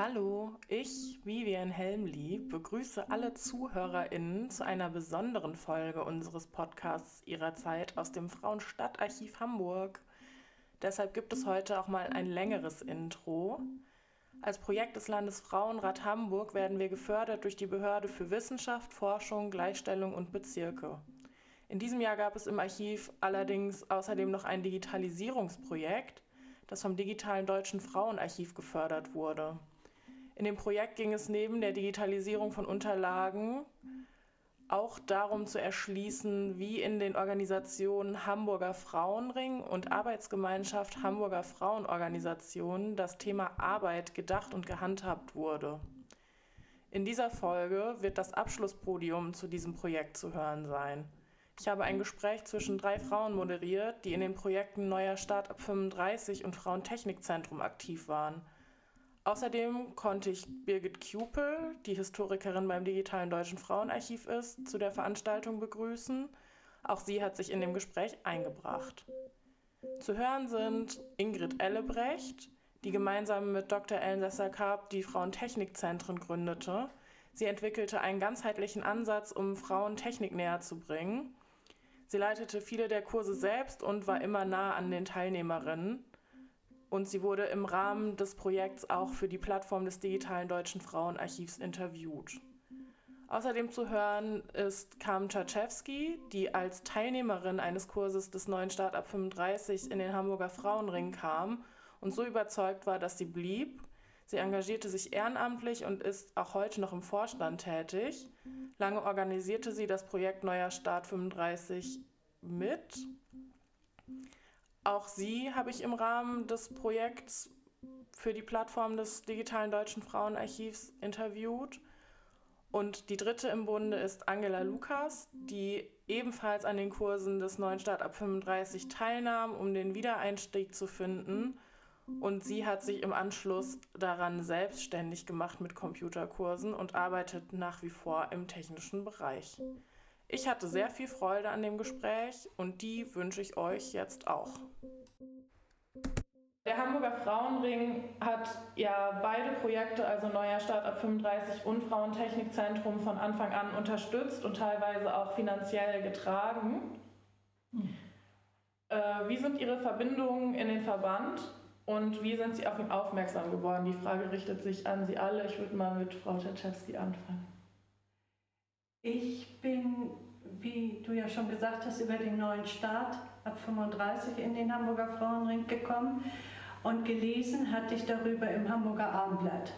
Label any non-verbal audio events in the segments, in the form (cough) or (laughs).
Hallo, ich, Vivian Helmli, begrüße alle ZuhörerInnen zu einer besonderen Folge unseres Podcasts ihrer Zeit aus dem Frauenstadtarchiv Hamburg. Deshalb gibt es heute auch mal ein längeres Intro. Als Projekt des Landesfrauenrat Hamburg werden wir gefördert durch die Behörde für Wissenschaft, Forschung, Gleichstellung und Bezirke. In diesem Jahr gab es im Archiv allerdings außerdem noch ein Digitalisierungsprojekt, das vom Digitalen Deutschen Frauenarchiv gefördert wurde. In dem Projekt ging es neben der Digitalisierung von Unterlagen auch darum zu erschließen, wie in den Organisationen Hamburger Frauenring und Arbeitsgemeinschaft Hamburger Frauenorganisationen das Thema Arbeit gedacht und gehandhabt wurde. In dieser Folge wird das Abschlusspodium zu diesem Projekt zu hören sein. Ich habe ein Gespräch zwischen drei Frauen moderiert, die in den Projekten Neuer Start ab 35 und Frauentechnikzentrum aktiv waren – Außerdem konnte ich Birgit Kupel, die Historikerin beim Digitalen Deutschen Frauenarchiv ist, zu der Veranstaltung begrüßen. Auch sie hat sich in dem Gespräch eingebracht. Zu hören sind Ingrid Ellebrecht, die gemeinsam mit Dr. Ellen Sesser-Karp die Frauentechnikzentren gründete. Sie entwickelte einen ganzheitlichen Ansatz, um Frauen Technik näher zu bringen. Sie leitete viele der Kurse selbst und war immer nah an den Teilnehmerinnen und sie wurde im Rahmen des Projekts auch für die Plattform des Digitalen Deutschen Frauenarchivs interviewt. Außerdem zu hören ist Kam Czaczewski, die als Teilnehmerin eines Kurses des neuen Startup 35 in den Hamburger Frauenring kam und so überzeugt war, dass sie blieb. Sie engagierte sich ehrenamtlich und ist auch heute noch im Vorstand tätig. Lange organisierte sie das Projekt Neuer Start 35 mit. Auch sie habe ich im Rahmen des Projekts für die Plattform des Digitalen Deutschen Frauenarchivs interviewt. Und die dritte im Bunde ist Angela Lukas, die ebenfalls an den Kursen des neuen Start ab 35 teilnahm, um den Wiedereinstieg zu finden. Und sie hat sich im Anschluss daran selbstständig gemacht mit Computerkursen und arbeitet nach wie vor im technischen Bereich. Ich hatte sehr viel Freude an dem Gespräch und die wünsche ich euch jetzt auch. Der Hamburger Frauenring hat ja beide Projekte, also Neuer Start ab 35 und Frauentechnikzentrum, von Anfang an unterstützt und teilweise auch finanziell getragen. Äh, wie sind Ihre Verbindungen in den Verband und wie sind Sie auf ihn aufmerksam geworden? Die Frage richtet sich an Sie alle. Ich würde mal mit Frau Tetschewski anfangen. Ich bin, wie du ja schon gesagt hast, über den neuen Start ab 35 in den Hamburger Frauenring gekommen und gelesen hatte ich darüber im Hamburger Abendblatt.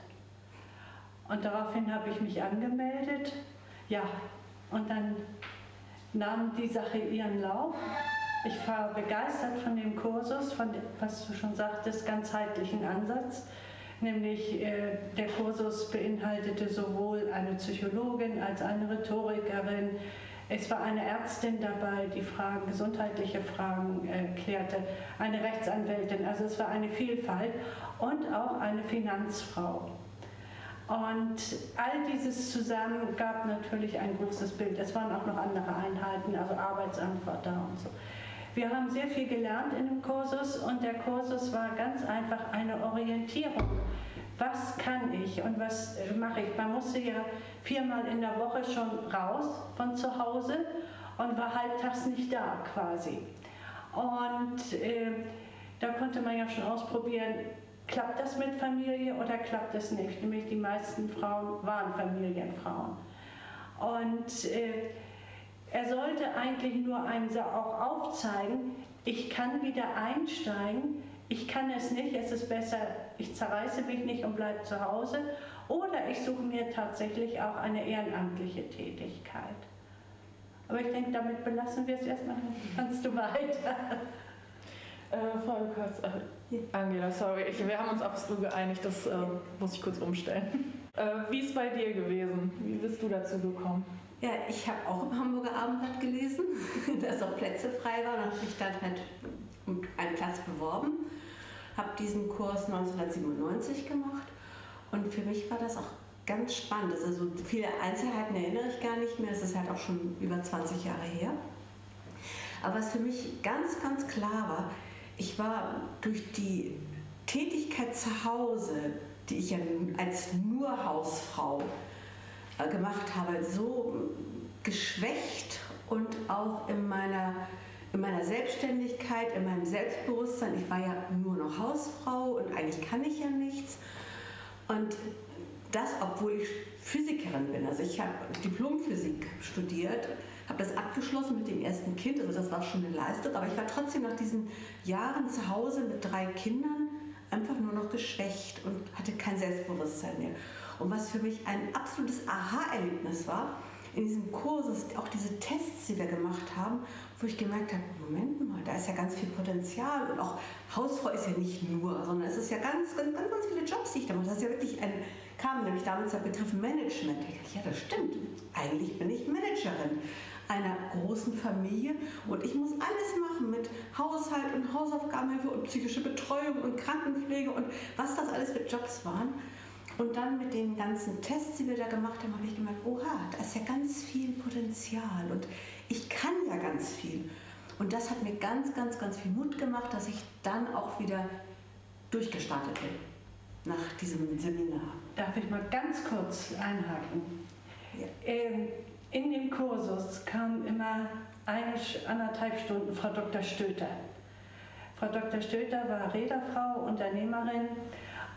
Und daraufhin habe ich mich angemeldet. Ja, und dann nahm die Sache ihren Lauf. Ich war begeistert von dem Kursus, von dem, was du schon sagtest, ganzheitlichen Ansatz nämlich äh, der Kursus beinhaltete sowohl eine Psychologin als eine Rhetorikerin. Es war eine Ärztin dabei, die Fragen, gesundheitliche Fragen äh, klärte, eine Rechtsanwältin, also es war eine Vielfalt und auch eine Finanzfrau. Und all dieses zusammen gab natürlich ein großes Bild. Es waren auch noch andere Einheiten, also Arbeitsamt da und so. Wir haben sehr viel gelernt in dem Kursus und der Kursus war ganz einfach eine Orientierung. Was kann ich und was mache ich? Man musste ja viermal in der Woche schon raus von zu Hause und war halbtags nicht da quasi. Und äh, da konnte man ja schon ausprobieren, klappt das mit Familie oder klappt das nicht? Nämlich die meisten Frauen waren Familienfrauen. Und äh, er sollte eigentlich nur einem auch aufzeigen, ich kann wieder einsteigen, ich kann es nicht, es ist besser, ich zerreiße mich nicht und bleibe zu Hause. Oder ich suche mir tatsächlich auch eine ehrenamtliche Tätigkeit. Aber ich denke, damit belassen wir es erstmal. (laughs) Kannst du weiter? Äh, Frau Lukas, äh, Angela, sorry, ich, wir haben uns Du geeinigt, das äh, muss ich kurz umstellen. (laughs) Äh, wie ist bei dir gewesen? Wie bist du dazu gekommen? Ja, ich habe auch im Hamburger Abendblatt gelesen, (laughs) dass auch Plätze frei waren und habe mich dann halt um einen Platz beworben. Habe diesen Kurs 1997 gemacht und für mich war das auch ganz spannend. Also viele Einzelheiten erinnere ich gar nicht mehr, es ist halt auch schon über 20 Jahre her. Aber was für mich ganz, ganz klar war, ich war durch die Tätigkeit zu Hause, die ich ja als nur Hausfrau gemacht habe, so geschwächt und auch in meiner, in meiner Selbstständigkeit, in meinem Selbstbewusstsein. Ich war ja nur noch Hausfrau und eigentlich kann ich ja nichts. Und das, obwohl ich Physikerin bin. Also ich habe Diplomphysik studiert, habe das abgeschlossen mit dem ersten Kind, also das war schon eine Leistung, aber ich war trotzdem nach diesen Jahren zu Hause mit drei Kindern einfach nur noch geschwächt und hatte kein Selbstbewusstsein mehr. Und was für mich ein absolutes Aha-Erlebnis war, in diesem Kurs, auch diese Tests, die wir gemacht haben, wo ich gemerkt habe, Moment mal, da ist ja ganz viel Potenzial und auch Hausfrau ist ja nicht nur, sondern es ist ja ganz, ganz, ganz, ganz viele Jobs, die ich da mache. Das ist ja wirklich ein, kam nämlich damals der Begriff Management. Ich dachte, ja, das stimmt. Eigentlich bin ich Managerin einer großen Familie und ich muss alles machen mit Haushalt und Hausaufgabenhilfe und psychische Betreuung und Krankenpflege und was das alles für Jobs waren. Und dann mit den ganzen Tests, die wir da gemacht haben, habe ich gemerkt, oha, da ist ja ganz viel Potenzial und ich kann ja ganz viel. Und das hat mir ganz, ganz, ganz viel Mut gemacht, dass ich dann auch wieder durchgestartet bin nach diesem Seminar. Darf ich mal ganz kurz einhaken? Ja. Ähm, in dem Kursus kam immer eine, anderthalb Stunden Frau Dr. Stöter. Frau Dr. Stöter war Räderfrau, Unternehmerin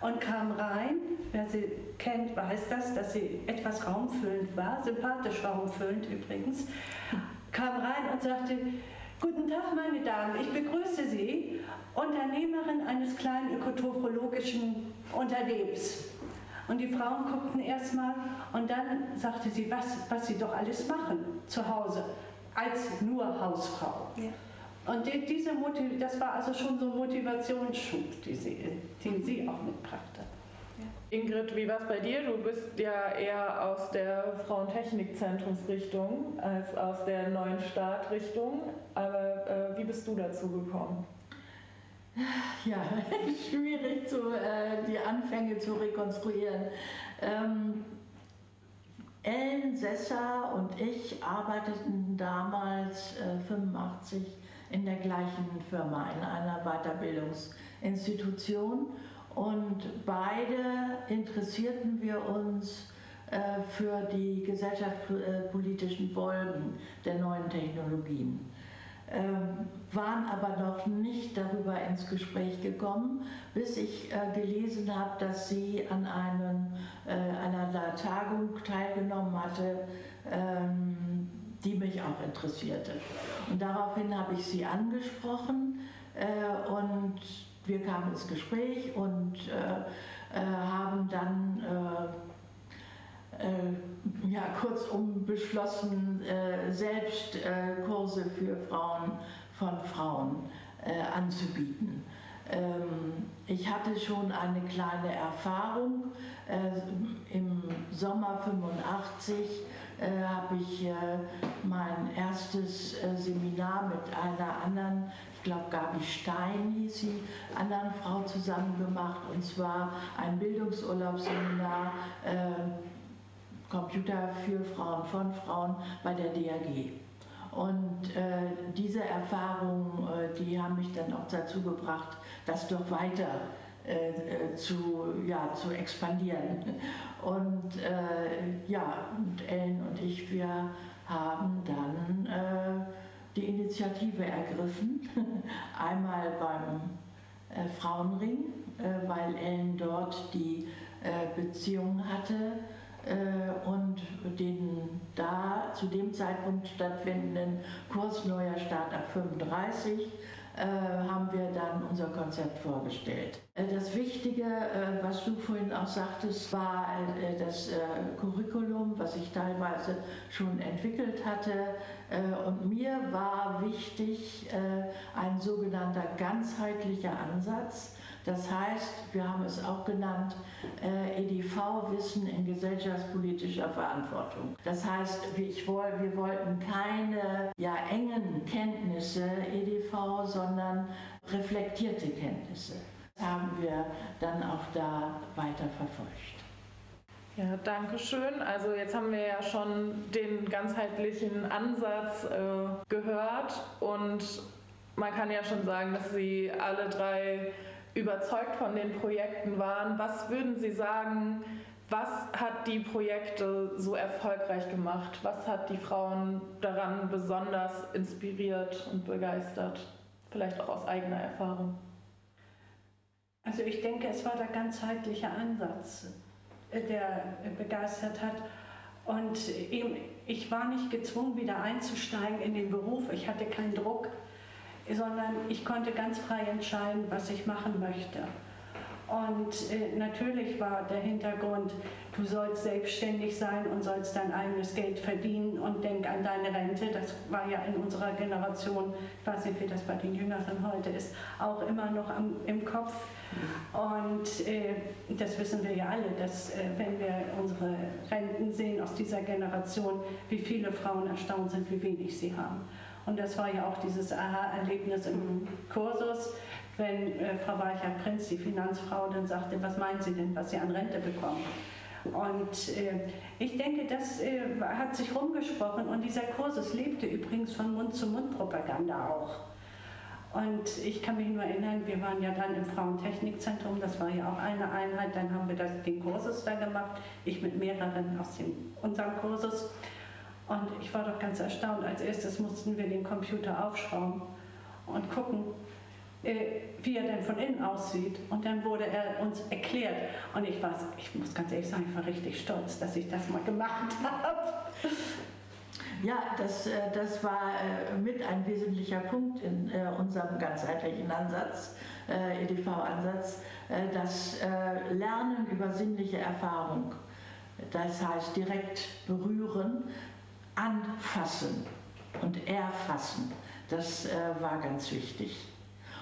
und kam rein. Wer sie kennt, weiß das, dass sie etwas raumfüllend war, sympathisch raumfüllend übrigens. Kam rein und sagte, Guten Tag, meine Damen, ich begrüße Sie, Unternehmerin eines kleinen ökotrophologischen Unternehmens. Und die Frauen guckten erstmal und dann sagte sie, was, was sie doch alles machen zu Hause, als nur Hausfrau. Ja. Und die, diese Motiv das war also schon so ein Motivationsschub, die sie, den sie auch mitbrachte. Ingrid, wie war es bei dir? Du bist ja eher aus der Frauentechnikzentrumsrichtung als aus der neuen Startrichtung. Aber äh, wie bist du dazu gekommen? (laughs) Ja, (laughs) schwierig, zu, äh, die Anfänge zu rekonstruieren. Ähm, Ellen Sesser und ich arbeiteten damals äh, 85 in der gleichen Firma, in einer Weiterbildungsinstitution. Und beide interessierten wir uns äh, für die gesellschaftspolitischen Folgen der neuen Technologien. Ähm, waren aber noch nicht darüber ins Gespräch gekommen, bis ich äh, gelesen habe, dass sie an einem, äh, einer Tagung teilgenommen hatte, ähm, auch interessierte. Und daraufhin habe ich sie angesprochen äh, und wir kamen ins Gespräch und äh, äh, haben dann äh, ja, kurzum beschlossen, selbst Kurse für Frauen von Frauen anzubieten. Ähm, ich hatte schon eine kleine Erfahrung. Im Sommer 85 habe ich mein erstes Seminar mit einer anderen ich glaube Gabi Stein hieß sie, anderen Frau zusammen gemacht und zwar ein Bildungsurlaubsseminar äh, Computer für Frauen von Frauen bei der DAG. Und äh, diese Erfahrungen, äh, die haben mich dann auch dazu gebracht, das doch weiter äh, äh, zu, ja, zu expandieren. Und äh, ja, und Ellen und ich, wir haben dann die Initiative ergriffen. (laughs) Einmal beim äh, Frauenring, äh, weil Ellen dort die äh, Beziehung hatte äh, und den da zu dem Zeitpunkt stattfindenden Kurs Neuer Start ab 35 äh, haben wir dann unser Konzept vorgestellt. Äh, das Wichtige, äh, was du vorhin auch sagtest, war das Curriculum, was ich teilweise schon entwickelt hatte. Und mir war wichtig ein sogenannter ganzheitlicher Ansatz das heißt, wir haben es auch genannt, äh, EDV-Wissen in gesellschaftspolitischer Verantwortung. Das heißt, wir wollten keine ja, engen Kenntnisse EDV, sondern reflektierte Kenntnisse. Das haben wir dann auch da weiter verfolgt. Ja, danke schön. Also jetzt haben wir ja schon den ganzheitlichen Ansatz äh, gehört und man kann ja schon sagen, dass Sie alle drei überzeugt von den Projekten waren. Was würden Sie sagen, was hat die Projekte so erfolgreich gemacht? Was hat die Frauen daran besonders inspiriert und begeistert? Vielleicht auch aus eigener Erfahrung. Also ich denke, es war der ganzheitliche Ansatz, äh, der begeistert hat. Und ich war nicht gezwungen, wieder einzusteigen in den Beruf. Ich hatte keinen Druck, sondern ich konnte ganz frei entscheiden, was ich machen möchte. Und äh, natürlich war der Hintergrund, du sollst selbstständig sein und sollst dein eigenes Geld verdienen und denk an deine Rente. Das war ja in unserer Generation, ich weiß nicht, wie das bei den Jüngeren heute ist, auch immer noch am, im Kopf. Und äh, das wissen wir ja alle, dass äh, wenn wir unsere Renten sehen aus dieser Generation, wie viele Frauen erstaunt sind, wie wenig sie haben. Und das war ja auch dieses Aha-Erlebnis im Kursus wenn äh, Frau Weicher-Prinz, die Finanzfrau, dann sagte, was meinen Sie denn, was Sie an Rente bekommen? Und äh, ich denke, das äh, hat sich rumgesprochen und dieser Kursus lebte übrigens von Mund-zu-Mund-Propaganda auch. Und ich kann mich nur erinnern, wir waren ja dann im Frauentechnikzentrum, das war ja auch eine Einheit, dann haben wir das, den Kursus da gemacht, ich mit mehreren aus dem, unserem Kursus. Und ich war doch ganz erstaunt, als erstes mussten wir den Computer aufschrauben und gucken, äh, wie er denn von innen aussieht. Und dann wurde er uns erklärt. Und ich, war, ich muss ganz ehrlich sagen, ich war richtig stolz, dass ich das mal gemacht (laughs) habe. Ja, das, äh, das war äh, mit ein wesentlicher Punkt in unserem ganzheitlichen Ansatz, EDV-Ansatz, das Lernen über sinnliche Erfahrung. Das heißt direkt berühren, anfassen und erfassen. Das war ganz wichtig.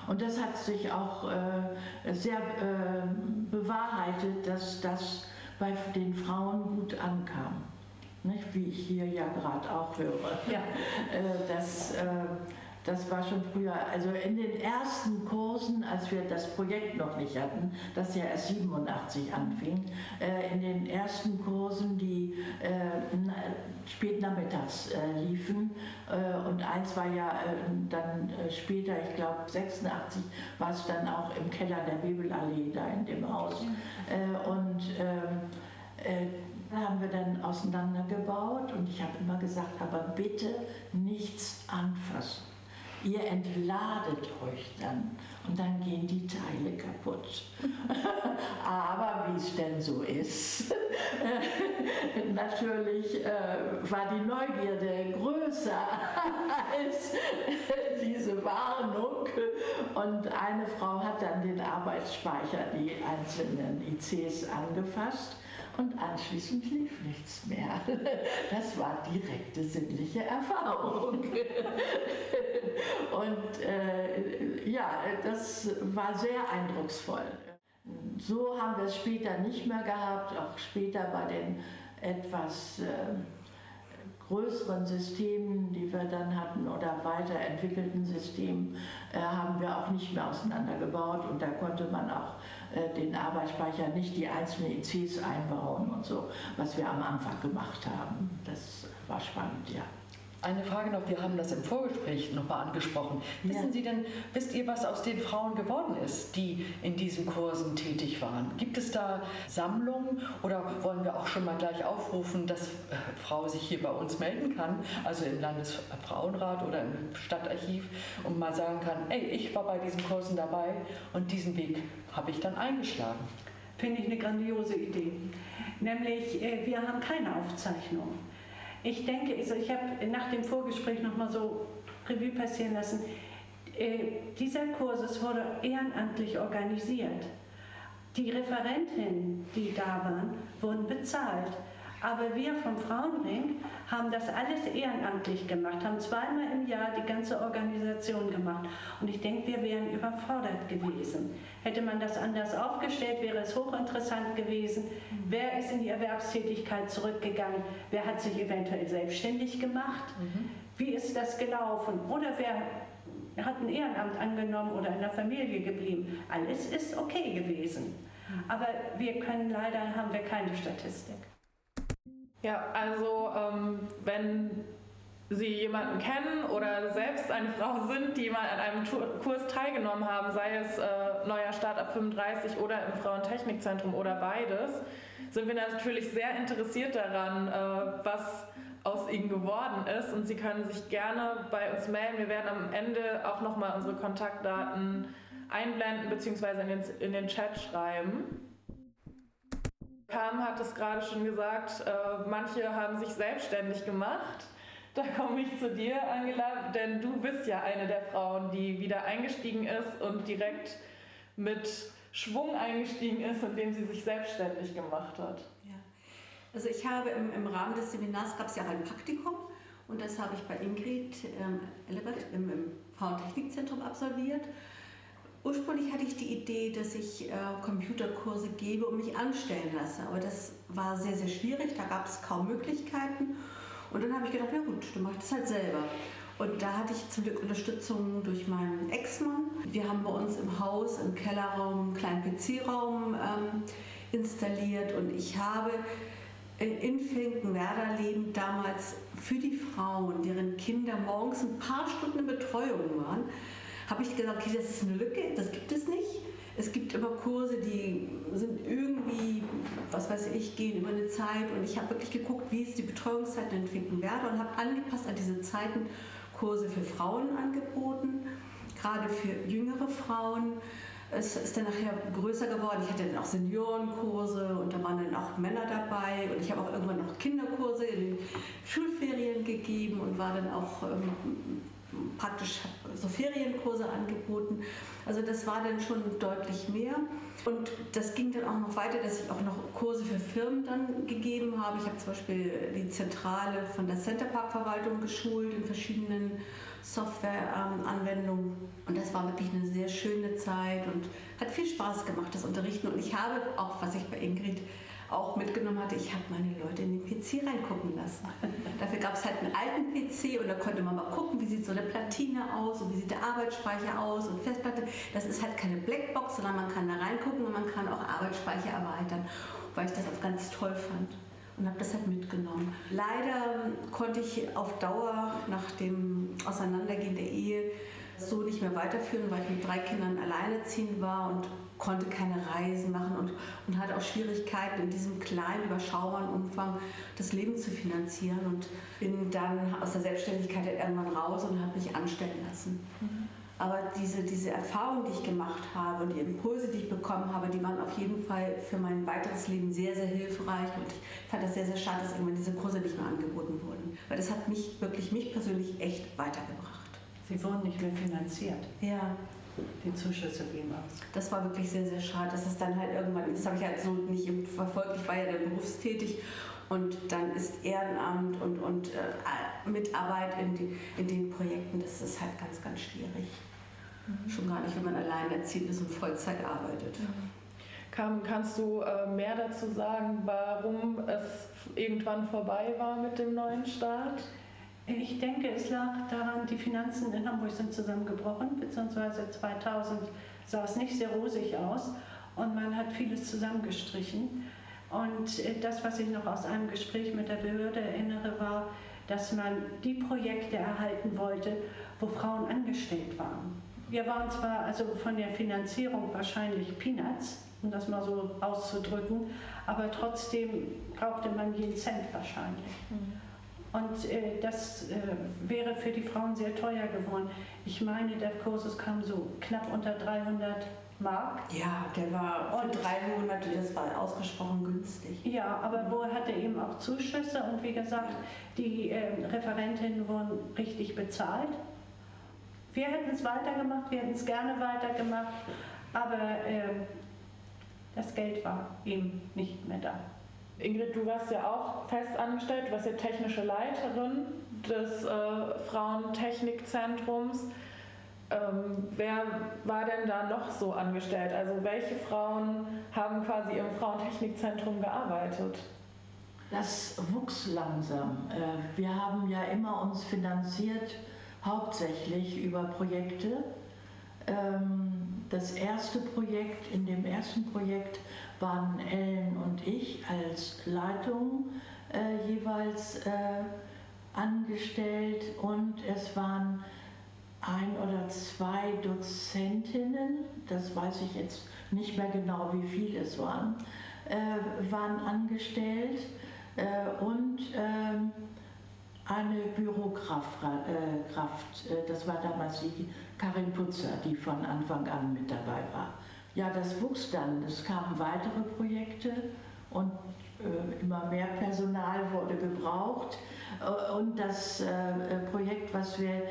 Und das hat sich auch äh, sehr äh, bewahrheitet, dass das bei den Frauen gut ankam. Nicht? Wie ich hier ja gerade auch höre. Ja. (laughs) Äh, das, äh, war schon früher, also in den ersten Kursen, als wir das Projekt noch nicht hatten, das ja erst 87 anfing, äh, in den ersten Kursen, die äh, spät nachmittags äh, liefen, und eins war ja dann später, ich glaube 86, war es dann auch im Keller der Bibelallee da in dem Haus. und ähm, haben wir dann auseinandergebaut und ich habe immer gesagt, aber bitte nichts anfassen. Ihr entladet euch dann und dann gehen die Teile kaputt. (laughs) Aber wie es denn so ist, (laughs) natürlich äh, war die Neugierde größer (laughs) als diese Warnung. Und eine Frau hat dann den Arbeitsspeicher, die einzelnen ICs angefasst und anschließend lief nichts mehr. (laughs) Das war direkte sinnliche Erfahrung. (laughs) Und äh, ja, das war sehr eindrucksvoll. So haben wir es später nicht mehr gehabt, auch später bei den etwas äh, größeren Systemen, die wir dann hatten, oder weiterentwickelten Systemen, äh, haben wir auch nicht mehr auseinandergebaut und da konnte man auch den Arbeitsspeicher nicht die einzelnen ICs einbauen und so, was wir am Anfang gemacht haben. Das war spannend, ja. Eine Frage noch, wir haben das im Vorgespräch nochmal angesprochen. Ja. Wissen Sie denn, wisst ihr, was aus den Frauen geworden ist, die in diesen Kursen tätig waren? Gibt es da Sammlungen oder wollen wir auch schon mal gleich aufrufen, dass äh, Frau sich hier bei uns melden kann, also im Landesfrauenrat oder im Stadtarchiv und mal sagen kann, ey, ich war bei diesen Kursen dabei und diesen Weg habe ich dann eingeschlagen? Finde ich eine grandiose Idee. Nämlich, äh, wir haben keine Aufzeichnung. Ich denke, also ich habe nach dem Vorgespräch nochmal so Revue passieren lassen. Äh, dieser Kurs wurde ehrenamtlich organisiert. Die Referentinnen, die da waren, wurden bezahlt. Aber wir vom Frauenring haben das alles ehrenamtlich gemacht, haben zweimal im Jahr die ganze Organisation gemacht. Und ich denke, wir wären überfordert gewesen. Hätte man das anders aufgestellt, wäre es hochinteressant gewesen. Wer ist in die Erwerbstätigkeit zurückgegangen? Wer hat sich eventuell selbstständig gemacht? Mhm. Wie ist das gelaufen? Oder wer hat ein Ehrenamt angenommen oder in der Familie geblieben? Alles ist okay gewesen. Mhm. Aber wir können leider, haben wir keine Statistik. Ja, also ähm, wenn Sie jemanden kennen oder selbst eine (laughs) Frau sind, die mal an einem Kurs teilgenommen haben, sei es äh, Neuer Start ab 35 oder im Frauentechnikzentrum oder beides, sind wir natürlich sehr interessiert daran, äh, was aus ihnen geworden ist. Und Sie können sich gerne bei uns melden. Wir werden am Ende auch nochmal unsere Kontaktdaten einblenden bzw. In den, in den Chat schreiben. Kam hat es gerade schon gesagt, äh, manche haben sich selbstständig gemacht. Da komme ich zu dir, Angela, denn du bist ja eine der Frauen, die wieder eingestiegen ist und direkt mit Schwung eingestiegen ist, indem sie sich selbstständig gemacht hat. Ja. Also ich habe im, im Rahmen des Seminars gab es ja ein Praktikum und das habe ich bei Ingrid ähm, im, im Frauentechnikzentrum absolviert. Ursprünglich hatte ich die Idee, dass ich äh, Computerkurse gebe und mich anstellen lasse, aber das war sehr, sehr schwierig, da gab es kaum Möglichkeiten. Und dann habe ich gedacht, ja gut, dann mache ich das halt selber. Und da hatte ich zum Glück Unterstützung durch meinen Ex-Mann. Wir haben bei uns im Haus, im Kellerraum, einen kleinen PC-Raum ähm, installiert und ich habe in Finkenwerder lebend damals für die Frauen, deren Kinder morgens ein paar Stunden in Betreuung waren, habe ich gesagt, okay, das ist eine Lücke, das gibt es nicht. Es gibt immer Kurse, die sind irgendwie, was weiß ich, gehen über eine Zeit und ich habe wirklich geguckt, wie ist die Betreuungszeit in Finkenwerder und habe angepasst an diese Zeiten Kurse für Frauen angeboten, gerade für jüngere Frauen. Es ist dann nachher größer geworden. Ich hatte dann auch Seniorenkurse und da waren dann auch Männer dabei und ich habe auch irgendwann noch Kinderkurse in den Schulferien gegeben und war dann auch ähm, praktisch so Ferienkurse angeboten. Also das war dann schon deutlich mehr. Und das ging dann auch noch weiter, dass ich auch noch Kurse für Firmen dann gegeben habe. Ich habe zum Beispiel die Zentrale von der Centerpark-Verwaltung geschult in verschiedenen Softwareanwendungen. Und das war wirklich eine sehr schöne Zeit und hat viel Spaß gemacht, das Unterrichten. Und ich habe auch, was ich bei Ingrid auch mitgenommen hatte, ich habe meine Leute in den PC reingucken lassen. (laughs) Dafür gab es halt einen alten PC und da konnte man mal gucken, wie sieht so eine Platine aus und wie sieht der Arbeitsspeicher aus und Festplatte. Das ist halt keine Blackbox, sondern man kann da reingucken und man kann auch Arbeitsspeicher erweitern, weil ich das auch ganz toll fand und habe das halt mitgenommen. Leider konnte ich auf Dauer nach dem Auseinandergehen der Ehe so nicht mehr weiterführen, weil ich mit drei Kindern alleinerziehend war und konnte keine Reisen machen und, und hatte auch Schwierigkeiten in diesem kleinen, überschaubaren Umfang das Leben zu finanzieren und bin dann aus der Selbstständigkeit irgendwann raus und habe mich anstellen lassen. Mhm. Aber diese, diese Erfahrung, die ich gemacht habe und die Impulse, die ich bekommen habe, die waren auf jeden Fall für mein weiteres Leben sehr, sehr hilfreich. Und ich fand das sehr, sehr schade, dass irgendwann diese Kurse nicht mehr angeboten wurden. Weil das hat mich wirklich, mich persönlich echt weitergebracht. Sie wurden nicht mehr finanziert. Ja die Zuschüsse blieben aus. Das war wirklich sehr, sehr schade. Das ist dann halt irgendwann, das habe ich halt so nicht verfolgt. Ich war ja dann berufstätig und dann ist Ehrenamt und, und äh, Mitarbeit in, die, in den Projekten, das ist halt ganz, ganz schwierig. Mhm. Schon gar nicht, wenn man alleinerziehend ist und Vollzeit arbeitet. Mhm. Kann, kannst du äh, mehr dazu sagen, warum es irgendwann vorbei war mit dem neuen Start? Ich denke, es lag daran, die Finanzen in Hamburg sind zusammengebrochen, beziehungsweise 2000 sah es nicht sehr rosig aus und man hat vieles zusammengestrichen. Und äh, das, was ich noch aus einem Gespräch mit der Behörde erinnere, war, dass man die Projekte erhalten wollte, wo Frauen angestellt waren. Wir waren zwar also von der Finanzierung wahrscheinlich Peanuts, um das mal so auszudrücken, aber trotzdem brauchte man jeden Cent wahrscheinlich. Mhm. Und äh, das äh, wäre für die Frauen sehr teuer geworden. Ich meine, der Kurs kam so knapp unter 300 Mark. Ja, der war für und, drei Monate, das war ausgesprochen günstig. Ja, aber wo hatte eben auch Zuschüsse und wie gesagt, die äh, Referentinnen wurden richtig bezahlt. Wir hätten es weitergemacht, wir hätten es gerne weitergemacht, aber ähm, das Geld war eben nicht mehr da. Ingrid, du warst ja auch fest angestellt, du warst ja technische Leiterin des äh, Frauentechnikzentrums. Ähm, wer war denn da noch so angestellt? Also welche Frauen haben quasi im Frauentechnikzentrum gearbeitet? Das wuchs langsam. Äh, wir haben ja immer uns finanziert, hauptsächlich über Projekte. Ähm, das erste Projekt, in dem ersten Projekt waren Ellen und ich als Leitung äh, jeweils äh, angestellt und es waren ein oder zwei Dozentinnen, das weiß ich jetzt nicht mehr genau, wie viele es waren, äh, waren angestellt äh, und äh, eine Bürokraft, äh, äh, das war damals die Karin Putzer, die von Anfang an mit dabei war. Ja, das wuchs dann, es kamen weitere Projekte und äh, immer mehr Personal wurde gebraucht. Äh, und das äh, Projekt, was wir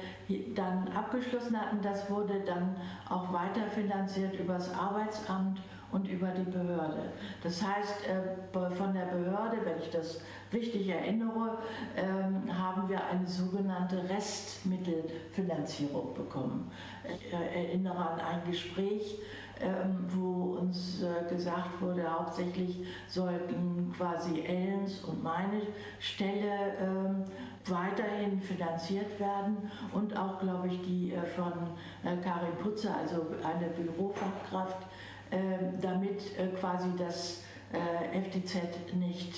dann abgeschlossen hatten, das wurde dann auch weiterfinanziert über das Arbeitsamt und über die Behörde. Das heißt, von der Behörde, wenn ich das richtig erinnere, ähm, haben wir eine sogenannte Restmittelfinanzierung bekommen. Ich erinnere an ein Gespräch, ähm, wo uns äh, gesagt wurde, hauptsächlich sollten quasi Ellens und meine Stelle ähm, weiterhin finanziert werden und auch, glaube ich, die äh, von äh, Karin Putzer, also eine Bürofachkraft, ähm, damit quasi das FDZ nicht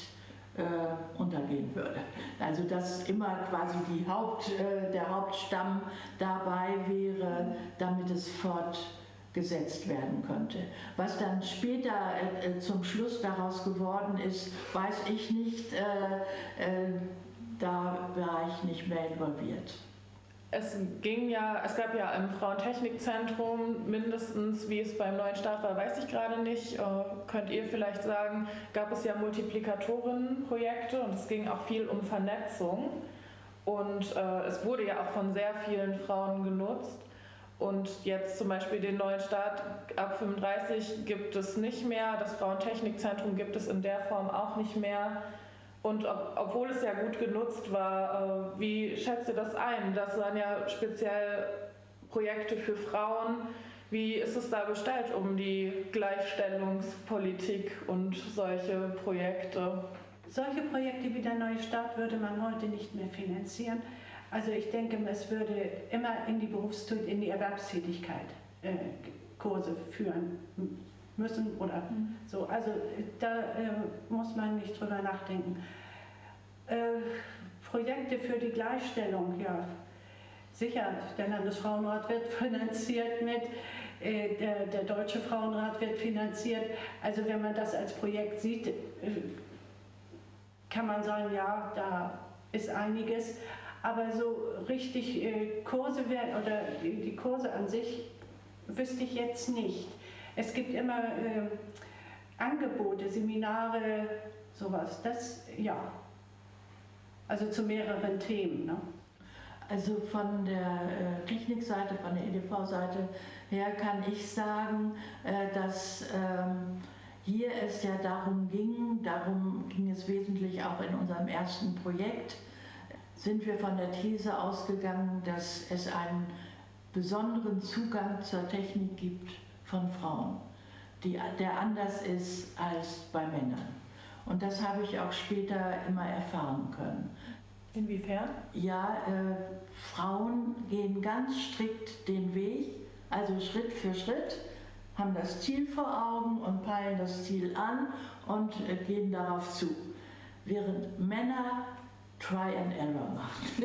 untergehen würde. Also dass immer quasi die Haupt, der Hauptstamm dabei wäre, damit es fort gesetzt werden könnte. Was dann später äh, äh, zum Schluss daraus geworden ist, weiß ich nicht. Äh, äh, da war ich nicht mehr involviert. Es ging ja, es gab ja im Frauentechnikzentrum mindestens, wie es beim neuen Start war, weiß ich gerade nicht. Äh, könnt ihr vielleicht sagen, gab es ja Multiplikatorinnenprojekte und es ging auch viel um Vernetzung. Und äh, es wurde ja auch von sehr vielen Frauen genutzt. Und jetzt zum Beispiel den neuen Start ab 35 gibt es nicht mehr. Das Frauentechnikzentrum gibt es in der Form auch nicht mehr. Und ob, obwohl es ja gut genutzt war, äh, wie schätzt ihr das ein? Das waren ja speziell Projekte für Frauen. Wie ist es da bestellt um die Gleichstellungspolitik und solche Projekte? Solche Projekte wie der neue Start würde man heute nicht mehr finanzieren also ich denke, es würde immer in die Berufstätigkeit, in die Erwerbstätigkeit äh, Kurse führen müssen oder mhm. so. Also da äh, muss man nicht drüber nachdenken. Äh, Projekte für die Gleichstellung, ja, sicher, der Landesfrauenrat wird (laughs) finanziert mit, äh, der, der Deutsche Frauenrat wird finanziert. Also wenn man das als Projekt sieht, äh, kann man sagen, ja, da ist einiges, aber so richtig äh, Kurse werden oder die Kurse an sich wüsste ich jetzt nicht. Es gibt immer äh, Angebote, Seminare, sowas. Das ja. Also zu mehreren Themen. Ne? Also von der äh, Technikseite, von der EDV-Seite her kann ich sagen, dass ähm, hier es ja darum ging, darum ging es wesentlich auch in unserem ersten Projekt, sind wir von der These ausgegangen, dass es einen besonderen Zugang zur Technik gibt von Frauen, die, der anders ist als bei Männern. Und das habe ich auch später immer erfahren können. Inwiefern? Ja, äh, Frauen gehen ganz strikt den Weg, also Schritt für Schritt, haben das Ziel vor Augen und peilen das Ziel an und äh, gehen darauf zu. Während Männer Try and Error machen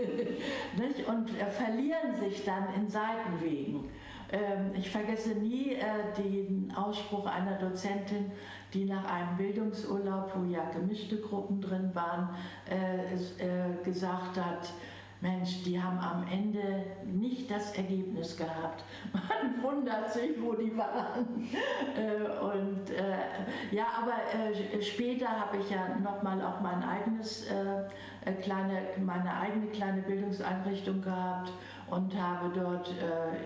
(laughs) und äh, verlieren sich dann in Seitenwegen. Ähm, ich vergesse nie äh, den Ausspruch einer Dozentin, die nach einem Bildungsurlaub, wo ja gemischte Gruppen drin waren, äh, äh, gesagt hat, Mensch, die haben am Ende nicht das Ergebnis gehabt. (laughs) Man wundert sich, wo die waren. Äh, und äh, ja, aber äh, später habe ich ja nochmal auch mein eigenes kleine, meine eigene kleine Bildungseinrichtung gehabt und habe dort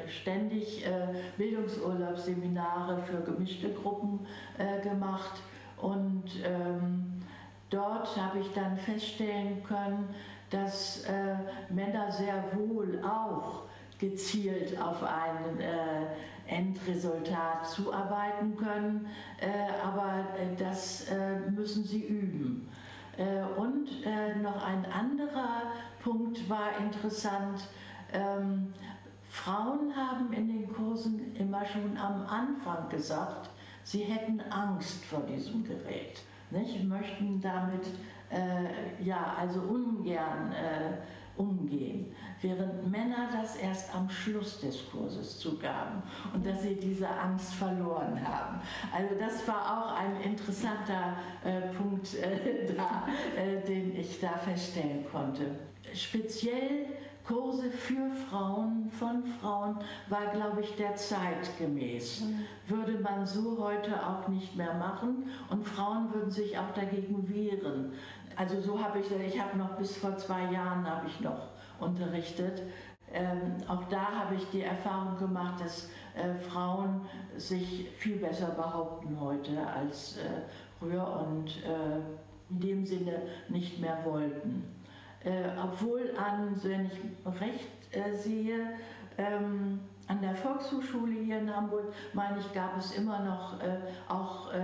ständig Bildungsurlaubsseminare für gemischte Gruppen gemacht. Und ähm, dort habe ich dann feststellen können, dass äh, Männer sehr wohl auch gezielt auf ein äh, Endresultat zuarbeiten können, äh, aber äh, das äh, müssen sie üben. Und noch ein anderer Punkt war interessant. Ähm, Frauen haben in den Kursen immer schon am Anfang gesagt, sie hätten Angst vor diesem Gerät, nicht? möchten damit äh, ja, also ungern äh, umgehen, während Männer das erst am Schluss des Kurses zugaben und dass sie diese Angst verloren haben. Also das war auch ein interessanter äh, Punkt äh, (laughs) da, äh, den ich da feststellen konnte. Speziell Kurse für Frauen, von Frauen, war, glaube ich, der zeitgemäß. Mhm. Würde man so heute auch nicht mehr machen und Frauen würden sich auch dagegen wehren. Also so habe ich, ich habe noch bis vor zwei Jahren habe ich noch unterrichtet. Ähm, auch da habe ich die Erfahrung gemacht, dass äh, Frauen sich viel besser behaupten heute als äh, früher und äh, in dem Sinne nicht mehr wollten. Äh, obwohl an, wenn ich recht äh, sehe, ähm, an der Volkshochschule hier in Hamburg, meine ich, gab es immer noch äh, auch äh,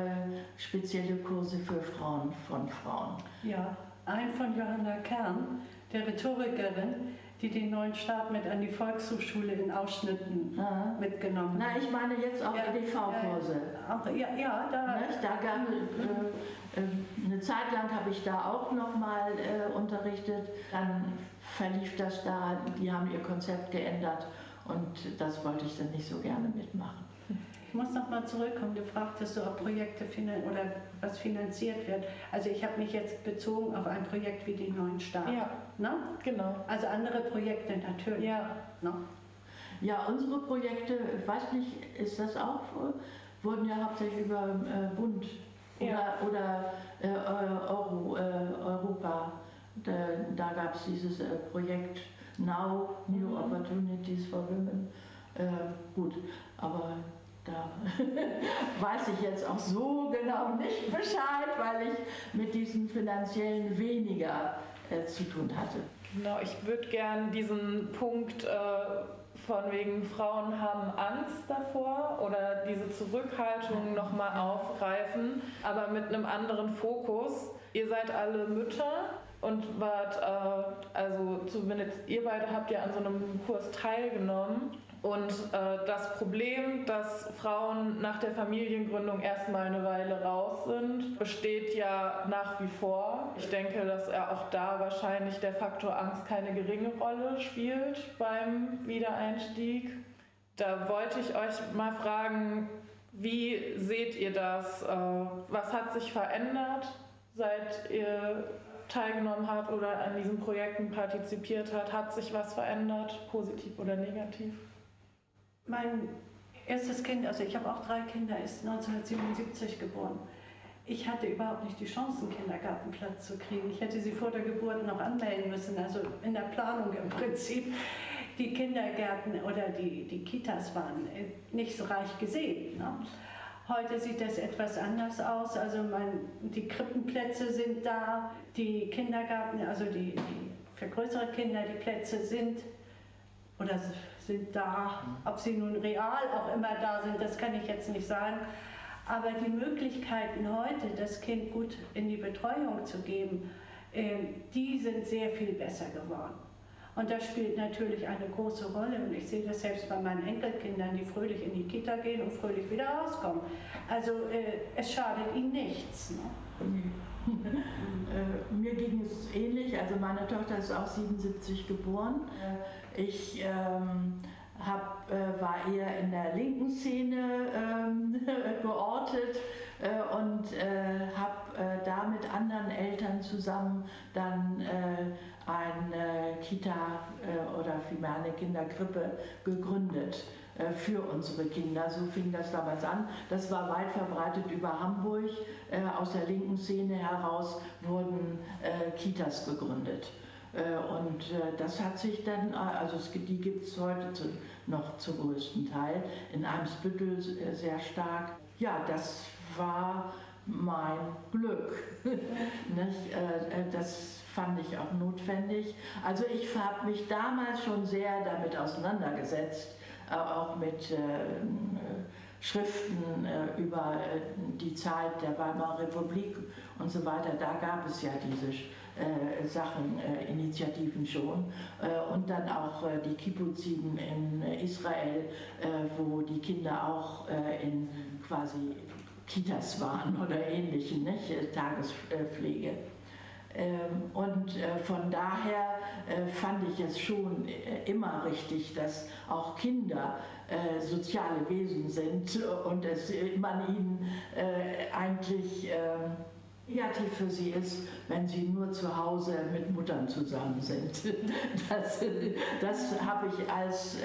spezielle Kurse für Frauen von Frauen. Ja, ein von Johanna Kern, der Rhetorikerin, die den neuen Staat mit an die Volkshochschule in Ausschnitten Aha. mitgenommen hat. Na, ich meine jetzt auch ja, EDV-Kurse. Ja, ja, da. Nicht? Da gab äh, äh, eine Zeit lang habe ich da auch nochmal äh, unterrichtet. Dann verlief das da, die haben ihr Konzept geändert und das wollte ich dann nicht so gerne mitmachen. Ich muss noch mal zurückkommen. Du fragtest, ob Projekte oder was finanziert wird. Also ich habe mich jetzt bezogen auf ein Projekt wie den neuen Start. Ja, ne? genau. Also andere Projekte natürlich. Ja. Ne? Ja, unsere Projekte, ich weiß nicht, ist das auch, wurden ja hauptsächlich über äh, Bund oder, ja. oder äh, Euro, äh, Europa. Da, da gab es dieses äh, Projekt Now, New mhm. Opportunities for Women. Äh, gut, aber da (laughs) weiß ich jetzt auch so genau nicht Bescheid, weil ich mit diesem finanziellen weniger äh, zu tun hatte. Genau, ich würde gern diesen Punkt äh, von wegen Frauen haben Angst davor oder diese Zurückhaltung nochmal aufgreifen, aber mit einem anderen Fokus. Ihr seid alle Mütter und wart, äh, also zumindest ihr beide habt ja an so einem Kurs teilgenommen. Und äh, das Problem, dass Frauen nach der Familiengründung erstmal eine Weile raus sind, besteht ja nach wie vor. Ich denke, dass er auch da wahrscheinlich der Faktor Angst keine geringe Rolle spielt beim Wiedereinstieg. Da wollte ich euch mal fragen, wie seht ihr das? Äh, was hat sich verändert, seit ihr teilgenommen habt oder an diesen Projekten partizipiert habt? Hat sich was verändert, positiv oder negativ? Mein erstes Kind, also ich habe auch drei Kinder, ist 1977 geboren. Ich hatte überhaupt nicht die Chance, einen Kindergartenplatz zu kriegen. Ich hätte sie vor der Geburt noch anmelden müssen, also in der Planung im Prinzip. Die Kindergärten oder die, die Kitas waren nicht so reich gesehen. Ne? Heute sieht das etwas anders aus. Also man, die Krippenplätze sind da, die Kindergarten, also die, die für größere Kinder, die Plätze sind oder sind da. Ob sie nun real auch immer da sind, das kann ich jetzt nicht sagen. Aber die Möglichkeiten heute, das Kind gut in die Betreuung zu geben, ähm, die sind sehr viel besser geworden. Und das spielt natürlich eine große Rolle. Und ich sehe das selbst bei meinen Enkelkindern, die fröhlich in die Kita gehen und fröhlich wieder rauskommen. Also äh, es schadet ihnen nichts. Ne? (laughs) äh, mir ging es ähnlich. Also meine Tochter ist auch 77 geboren. Ich ähm, hab, äh, war eher in der linken Szene ähm, (laughs) geortet äh, und äh, habe äh, da mit anderen Eltern zusammen dann äh, eine Kita äh, oder vielmehr eine Kinderkrippe gegründet für unsere Kinder. So fing das damals an. Das war weit verbreitet über Hamburg. Aus der linken Szene heraus wurden Kitas gegründet. Und das hat sich dann, also die gibt es heute noch zum größten Teil, in Eimsbüttel sehr stark. Ja, das war mein Glück. (laughs) das fand ich auch notwendig. Also ich habe mich damals schon sehr damit auseinandergesetzt, äh, auch mit äh, Schriften äh, über die Zeit der Weimarer Republik und so weiter. Da gab es ja diese Sachen, Initiativen schon. und dann auch die Kibbuzim in Israel, wo die Kinder auch in quasi Kitas waren oder ähnlichen, nicht? Tagespflege. Ähm, äh, von daher äh, fand ich es schon äh, immer richtig, dass auch Kinder soziale Wesen sind und dass man ihnen eigentlich ähm, negativ für sie ist, wenn sie nur zu Hause mit Muttern zusammen sind. (laughs) Das, das habe ich als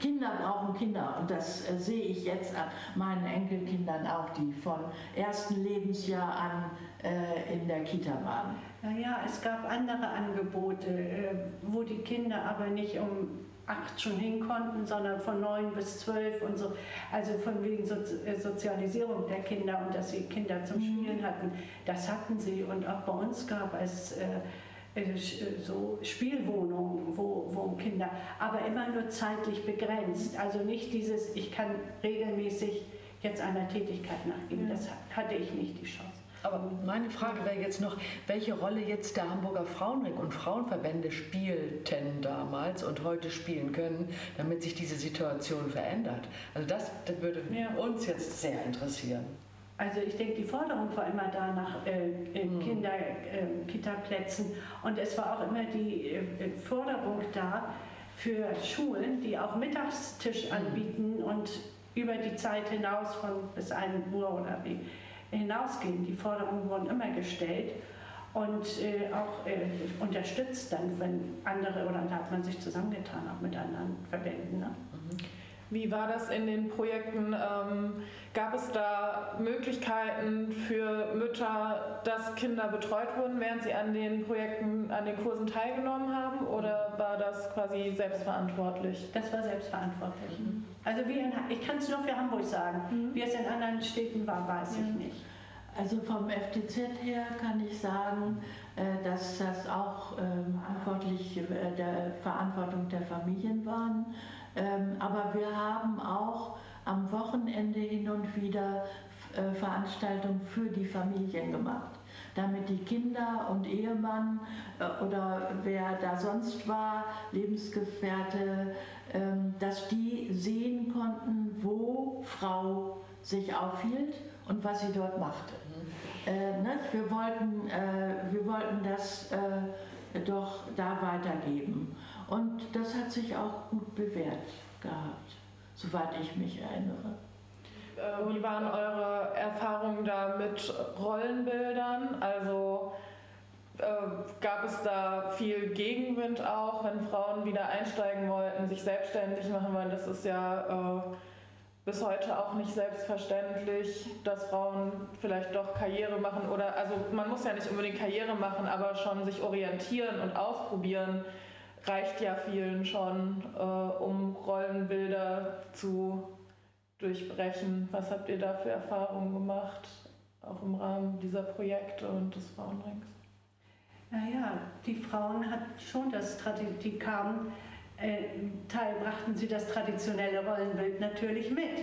Kinder brauchen Kinder und das sehe ich jetzt an meinen Enkelkindern auch, die von ersten Lebensjahr an äh, in der Kita waren. Naja, es gab andere Angebote, äh, wo die Kinder aber nicht um acht schon hin konnten, sondern von neun bis zwölf und so. Also von wegen so äh, Sozialisierung der Kinder und dass sie Kinder zum mhm. Spielen hatten. Das hatten sie und auch bei uns gab es äh, äh so Spielwohnungen, wo, wo Kinder, aber immer nur zeitlich begrenzt. Also nicht dieses, ich kann regelmäßig jetzt einer Tätigkeit nachgehen. Das hatte ich nicht die Chance. Aber meine Frage wäre jetzt noch, welche Rolle jetzt der Hamburger Frauenring und Frauenverbände spielten damals und heute spielen können, damit sich diese Situation verändert. Also das, das würde ja. uns jetzt sehr interessieren. Also ich denke, die Forderung war immer da nach äh, mhm. Kinder-Kita-Plätzen äh, und es war auch immer die äh, Forderung da für Schulen, die auch Mittagstisch mhm. anbieten und über die Zeit hinaus von bis 1 Uhr oder wie hinausgehen. Die Forderungen wurden immer gestellt und äh, auch äh, unterstützt dann, wenn andere, oder da hat man sich zusammengetan, auch mit anderen Verbänden. Ne? Mhm. Wie war das in den Projekten? Ähm, gab es da Möglichkeiten für Mütter, dass Kinder betreut wurden, während sie an den Projekten, an den Kursen teilgenommen haben? Oder war das quasi selbstverantwortlich? Das war selbstverantwortlich. Mhm. Also wie in, ich kann es nur für Hamburg sagen. Mhm. Wie es in anderen Städten war, weiß ich nicht. Also vom FTZ her kann ich sagen, äh, dass das auch ähm, verantwortlich äh, der Verantwortung der Familien waren. Ähm, aber wir haben auch am Wochenende hin und wieder äh, Veranstaltungen für die Familien gemacht, damit die Kinder und Ehemann oder wer da sonst war, Lebensgefährte, ähm, dass die sehen konnten, wo Frau sich aufhielt und was sie dort machte. Äh, ne? wir, wollten, äh, wir wollten das äh, doch da weitergeben. Und das hat sich auch gut bewährt gehabt, soweit ich mich erinnere. Äh, wie waren eure Erfahrungen da mit Rollenbildern? Also äh, gab es da viel Gegenwind auch, wenn Frauen wieder einsteigen wollten, sich selbstständig machen wollen? Das ist ja äh, bis heute auch nicht selbstverständlich, dass Frauen vielleicht doch Karriere machen oder also man muss ja nicht unbedingt Karriere machen, aber schon sich orientieren und ausprobieren reicht ja vielen schon, äh, um Rollenbilder zu durchbrechen. Was habt ihr da für Erfahrungen gemacht, auch im Rahmen dieser Projekte und des Frauenrings? Naja, die Frauen hatten schon das, die kamen äh, Teil brachten sie das traditionelle Rollenbild natürlich mit.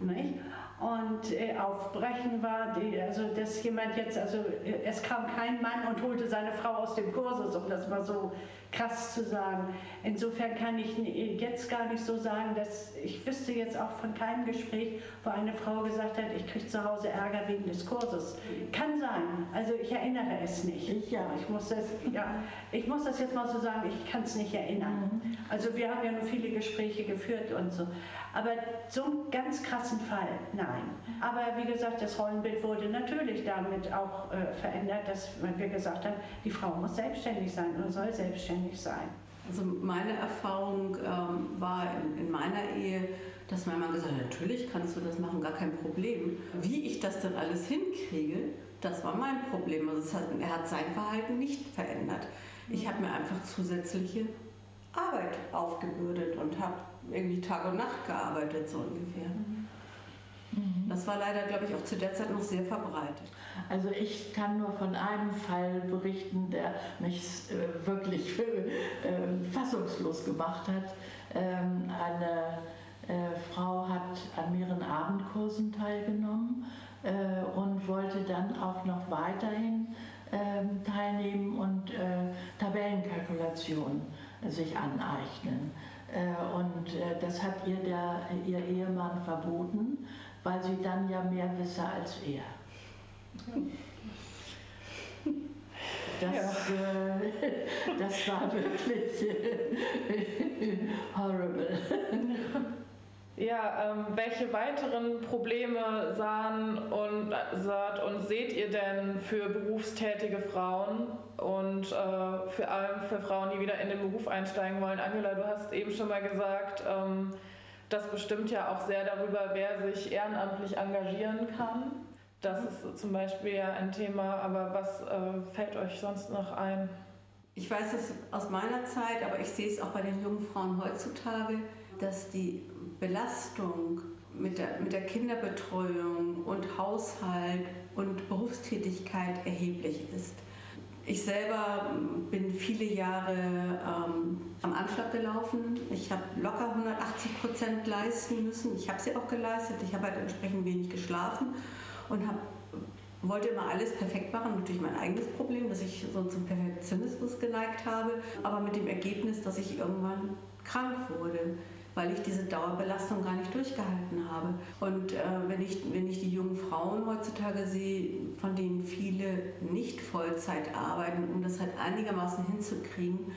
Mhm. Nicht? Und äh, Aufbrechen war, die, also dass jemand jetzt, also äh, es kam kein Mann und holte seine Frau aus dem Kursus, um das mal so krass zu sagen. Insofern kann ich jetzt gar nicht so sagen, dass ich wüsste jetzt auch von keinem Gespräch, wo eine Frau gesagt hat, ich kriege zu Hause Ärger wegen des Kurses. Kann sein. Also ich erinnere es nicht. Ich, ja. ich, muss, das, ja, ich muss das jetzt mal so sagen, ich kann es nicht erinnern. Mhm. Also wir haben ja nur viele Gespräche geführt und so. Aber so einen ganz krassen Fall, nein. Aber wie gesagt, das Rollenbild wurde natürlich damit auch äh, verändert, dass wir gesagt haben, die Frau muss selbstständig sein oder soll selbstständig sein. Also meine Erfahrung ähm, war in, in, meiner Ehe, dass mein Mann gesagt hat, natürlich kannst du das machen, gar kein Problem. Wie ich das dann alles hinkriege, das war mein Problem. Also hat, er hat sein Verhalten nicht verändert. Ich habe mir einfach zusätzliche Arbeit aufgebürdet und habe irgendwie Tag und Nacht gearbeitet, so ungefähr. Mhm. Das war leider, glaube ich, auch zu der Zeit noch sehr verbreitet. Also ich kann nur von einem Fall berichten, der mich äh, wirklich (laughs) äh, fassungslos gemacht hat. Ähm, eine äh, Frau hat an mehreren Abendkursen teilgenommen äh, und wollte dann auch noch weiterhin ähm, teilnehmen und äh, Tabellenkalkulationen sich aneignen. Äh, und das hat ihr der, ihr Ehemann verboten, weil sie dann ja mehr wisse als er. Das, Ja. äh, das war wirklich äh, horrible. Ja, ähm, welche weiteren Probleme sahen und, saht und seht ihr denn für berufstätige Frauen und äh, vor allem für Frauen, die wieder in den Beruf einsteigen wollen? Angela, du hast eben schon mal gesagt, ähm, das bestimmt ja auch sehr darüber, wer sich ehrenamtlich engagieren kann. Das ist zum Beispiel ja ein Thema, aber was äh, fällt euch sonst noch ein? Ich weiß es aus meiner Zeit, aber ich sehe es auch bei den jungen Frauen heutzutage, dass die Belastung mit der, mit der Kinderbetreuung und Haushalt und Berufstätigkeit erheblich ist. Ich selber bin viele Jahre ähm, am Anschlag gelaufen. Ich habe locker 180 Prozent leisten müssen. Ich habe sie auch geleistet. Ich habe halt entsprechend wenig geschlafen und hab, wollte immer alles perfekt machen. Natürlich mein eigenes Problem, dass ich so zum Perfektionismus geneigt habe, aber mit dem Ergebnis, dass ich irgendwann krank wurde weil ich diese Dauerbelastung gar nicht durchgehalten habe. Und äh, wenn, ich, wenn ich die jungen Frauen heutzutage sehe, von denen viele nicht Vollzeit arbeiten, um das halt einigermaßen hinzukriegen,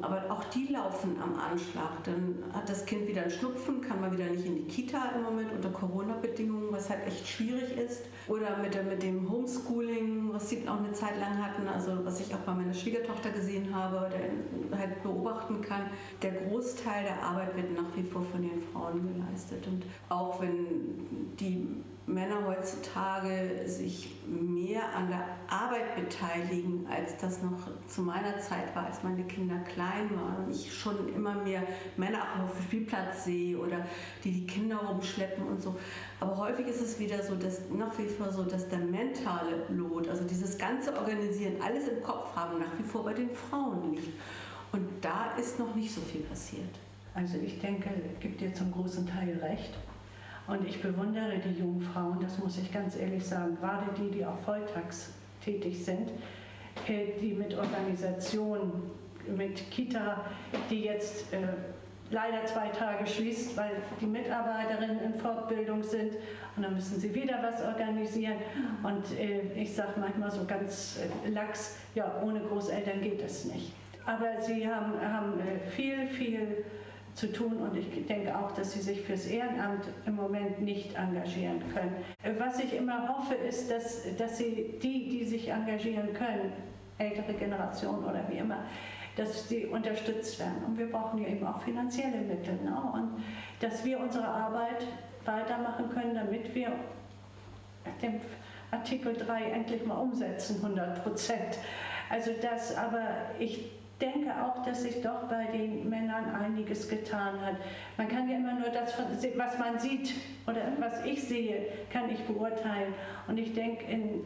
aber auch die laufen am Anschlag. Dann hat das Kind wieder einen Schnupfen, kann man wieder nicht in die Kita im Moment unter Corona-Bedingungen, was halt echt schwierig ist. Oder mit, der, mit dem Homeschooling, was sie auch eine Zeit lang hatten, also was ich auch bei meiner Schwiegertochter gesehen habe, der halt beobachten kann. Der Großteil der Arbeit wird nach wie vor von den Frauen geleistet. Und auch wenn die Männer heutzutage sich mehr an der Arbeit beteiligen, als das noch zu meiner Zeit war, als meine Kinder klein waren und ich schon immer mehr Männer auch auf dem Spielplatz sehe oder die die Kinder rumschleppen und so. Aber häufig ist es wieder so, dass nach wie vor so, dass der mentale Lot, also dieses ganze Organisieren, alles im Kopf haben, nach wie vor bei den Frauen liegt. Und da ist noch nicht so viel passiert. Also ich denke, gibt dir zum großen Teil recht. Und ich bewundere die jungen Frauen, das muss ich ganz ehrlich sagen, gerade die, die auch volltags tätig sind, äh, die mit Organisation, mit Kita, die jetzt äh, leider zwei Tage schließt, weil die Mitarbeiterinnen in Fortbildung sind und dann müssen sie wieder was organisieren. Und äh, ich sage manchmal so ganz lax, ja, ohne Großeltern geht es nicht. Aber sie haben, haben viel, viel zu tun und ich denke auch, dass sie sich fürs Ehrenamt im Moment nicht engagieren können. Was ich immer hoffe, ist, dass, dass sie die, die sich engagieren können, ältere Generation oder wie immer, dass sie unterstützt werden. Und wir brauchen ja eben auch finanzielle Mittel. Ne? Und dass wir unsere Arbeit weitermachen können, damit wir den Artikel 3 endlich mal umsetzen, 100 Prozent. Also das, aber ich denke auch, dass sich doch bei den Männern einiges getan hat. Man kann ja immer nur das, was man sieht oder was ich sehe, kann ich beurteilen. Und ich denke, in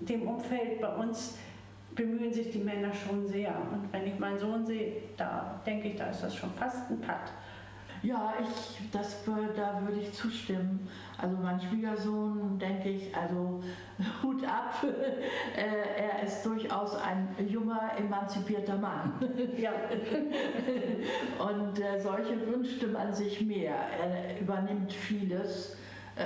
dem Umfeld bei uns bemühen sich die Männer schon sehr. Und wenn ich meinen Sohn sehe, da denke ich, da ist das schon fast ein Patt. Ja, ich, das, da würde ich zustimmen. Also mein Schwiegersohn, denke ich, also (laughs) Hut ab, äh, er ist durchaus ein junger, emanzipierter Mann. (laughs) Ja. (laughs) Und äh, solche wünschte man sich mehr. Er übernimmt vieles, äh,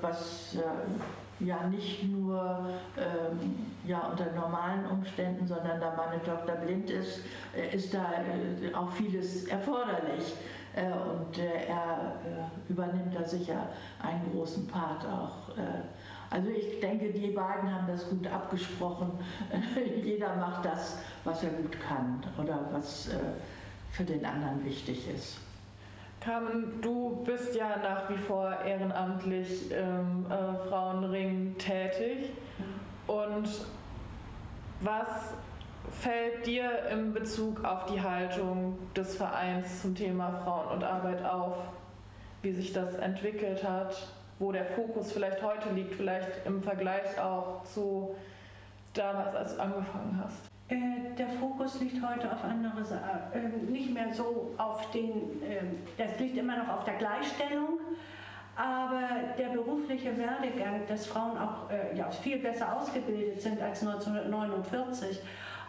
was äh, ja nicht nur ähm, ja, unter normalen Umständen, sondern da meine Tochter blind ist, äh, ist da äh, auch vieles erforderlich. Äh, und äh, er äh, übernimmt da sicher einen großen Part auch. Also ich denke, die beiden haben das gut abgesprochen. (laughs) Jeder macht das, was er gut kann oder was für den anderen wichtig ist. Carmen, du bist ja nach wie vor ehrenamtlich im äh, Frauenring tätig. Und was fällt dir in Bezug auf die Haltung des Vereins zum Thema Frauen und Arbeit auf, wie sich das entwickelt hat, wo der Fokus vielleicht heute liegt, vielleicht im Vergleich auch zu damals, als du angefangen hast? Äh, der Fokus liegt heute auf andere Sachen, äh, nicht mehr so auf den, äh, das liegt immer noch auf der Gleichstellung, aber der berufliche Werdegang, dass Frauen auch äh, ja, viel besser ausgebildet sind als 1949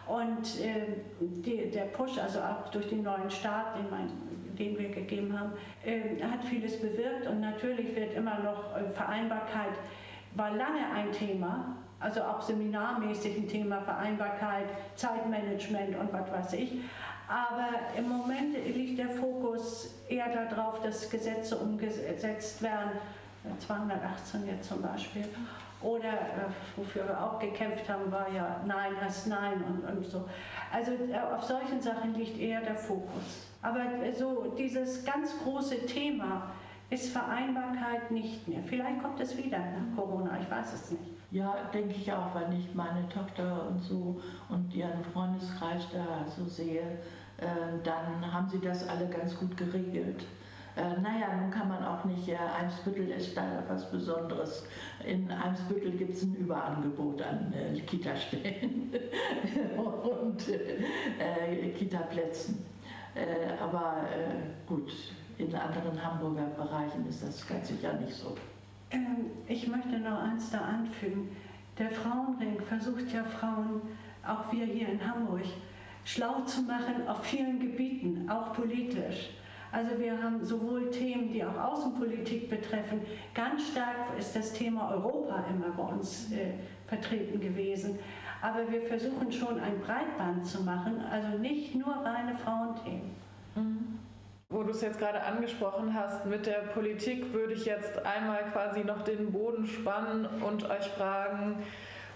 und äh, die, der Push, also auch durch den neuen Staat, den, mein, den wir gegeben haben, äh, hat vieles bewirkt. Und natürlich wird immer noch äh, Vereinbarkeit, war lange ein Thema, also auch seminarmäßig ein Thema Vereinbarkeit, Zeitmanagement und was weiß ich. Aber im Moment liegt der Fokus eher darauf, dass Gesetze umgesetzt werden, 218 jetzt zum Beispiel. Oder äh, wofür wir auch gekämpft haben, war ja Nein heißt Nein und, und so. Also äh, auf solchen Sachen liegt eher der Fokus. Aber äh, so dieses ganz große Thema ist Vereinbarkeit nicht mehr. Vielleicht kommt es wieder nach Corona, ich weiß es nicht. Ja, denke ich auch, wenn ich meine Tochter und so und ihren Freundeskreis da so sehe, äh, dann haben sie das alle ganz gut geregelt. Äh, naja, nun kann man auch nicht, äh, Eimsbüttel ist da was Besonderes. In Eimsbüttel gibt es ein Überangebot an äh, Kitastellen (laughs) und äh, Kitaplätzen. Äh, aber äh, gut, in anderen Hamburger Bereichen ist das ganz sicher nicht so. Ähm, ich möchte noch eins da anfügen. Der Frauenring versucht ja Frauen, auch wir hier in Hamburg, schlau zu machen auf vielen Gebieten, auch politisch. Also wir haben sowohl Themen, die auch Außenpolitik betreffen, ganz stark ist das Thema Europa immer bei uns äh, vertreten gewesen. Aber wir versuchen schon ein Breitband zu machen, also nicht nur reine Frauenthemen. Mhm. Wo du es jetzt gerade angesprochen hast, mit der Politik würde ich jetzt einmal quasi noch den Boden spannen und euch fragen,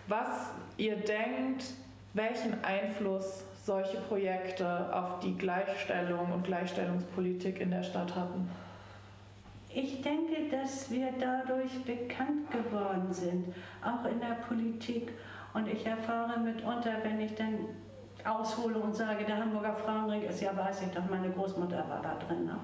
was ihr denkt, welchen Einfluss solche Projekte auf die Gleichstellung und Gleichstellungspolitik in der Stadt hatten? Ich denke, dass wir dadurch bekannt geworden sind, auch in der Politik. Und ich erfahre mitunter, wenn ich dann aushole und sage, der Hamburger Frauenring ist ja, weiß ich doch, meine Großmutter war da drin. Ne?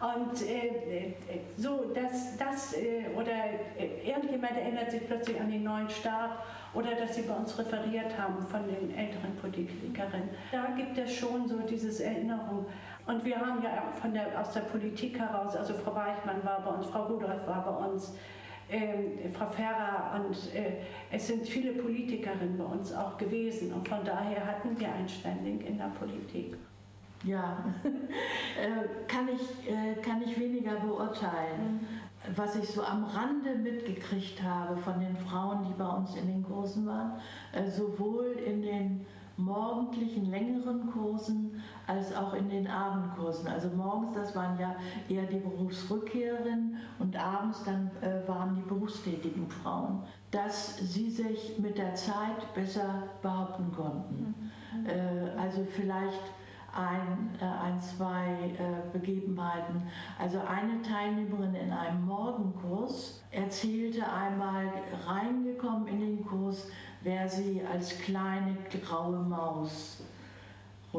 Und äh, so, dass das, äh, oder äh, irgendjemand erinnert sich plötzlich an den neuen Staat oder dass sie bei uns referiert haben von den älteren Politikerinnen. Da gibt es schon so dieses Erinnerung. Und wir haben ja auch von der, aus der Politik heraus, also Frau Weichmann war bei uns, Frau Rudolph war bei uns, äh, Frau Ferrer und äh, es sind viele Politikerinnen bei uns auch gewesen und von daher hatten wir ein Standing in der Politik. Ja, (laughs) äh, kann, ich, äh, kann ich weniger beurteilen. Was ich so am Rande mitgekriegt habe von den Frauen, die bei uns in den Kursen waren, äh, sowohl in den morgendlichen längeren Kursen als auch in den Abendkursen. Also morgens, das waren ja eher die Berufsrückkehrerinnen und abends dann äh, waren die berufstätigen Frauen, dass sie sich mit der Zeit besser behaupten konnten. Mhm. Äh, also vielleicht ein, äh, ein zwei äh, Begebenheiten. Also eine Teilnehmerin in einem Morgenkurs erzählte einmal, reingekommen in den Kurs, wäre sie als kleine graue Maus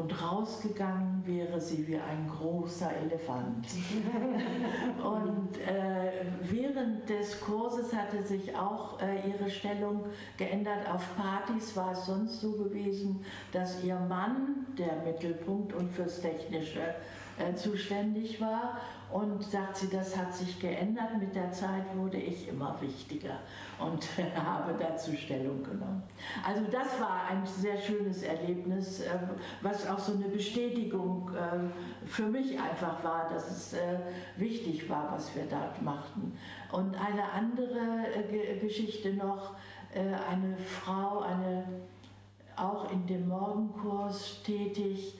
und rausgegangen wäre sie wie ein großer Elefant. (laughs) und äh, während des Kurses hatte sich auch äh, ihre Stellung geändert. Auf Partys war es sonst so gewesen, dass ihr Mann der Mittelpunkt und fürs Technische äh, zuständig war. Und sagt sie, das hat sich geändert. Mit der Zeit wurde ich immer wichtiger und (laughs) habe dazu Stellung genommen. Also das war ein sehr schönes Erlebnis, äh, was auch so eine Bestätigung äh, für mich einfach war, dass es wichtig war, was wir da machten. Und eine andere Geschichte noch, eine Frau, eine auch in dem Morgenkurs tätig,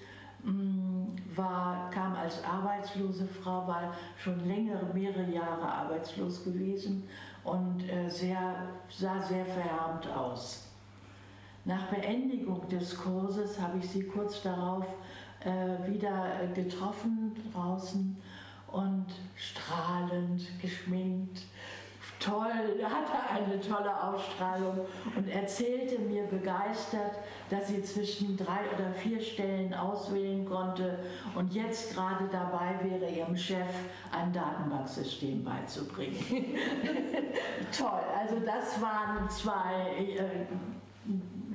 war, kam als arbeitslose Frau, war schon längere, mehrere Jahre arbeitslos gewesen und äh, sehr, sah sehr verhärmt aus. Nach Beendigung des Kurses habe ich sie kurz darauf äh, wieder äh, getroffen draußen und strahlend, geschminkt, toll, hatte eine tolle Ausstrahlung und erzählte mir begeistert, dass sie zwischen drei oder vier Stellen auswählen konnte und jetzt gerade dabei wäre, ihrem Chef ein Datenbanksystem beizubringen. (laughs) toll, also das waren zwei äh,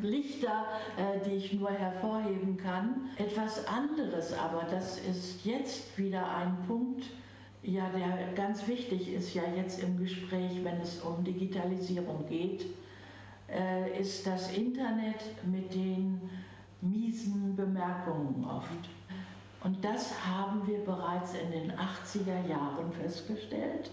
Lichter, äh, die ich nur hervorheben kann. Etwas anderes aber, das ist jetzt wieder ein Punkt, ja, der ganz wichtig ist ja jetzt im Gespräch, wenn es um Digitalisierung geht, äh, ist das Internet mit den miesen Bemerkungen oft. Und das haben wir bereits in den 80er Jahren festgestellt.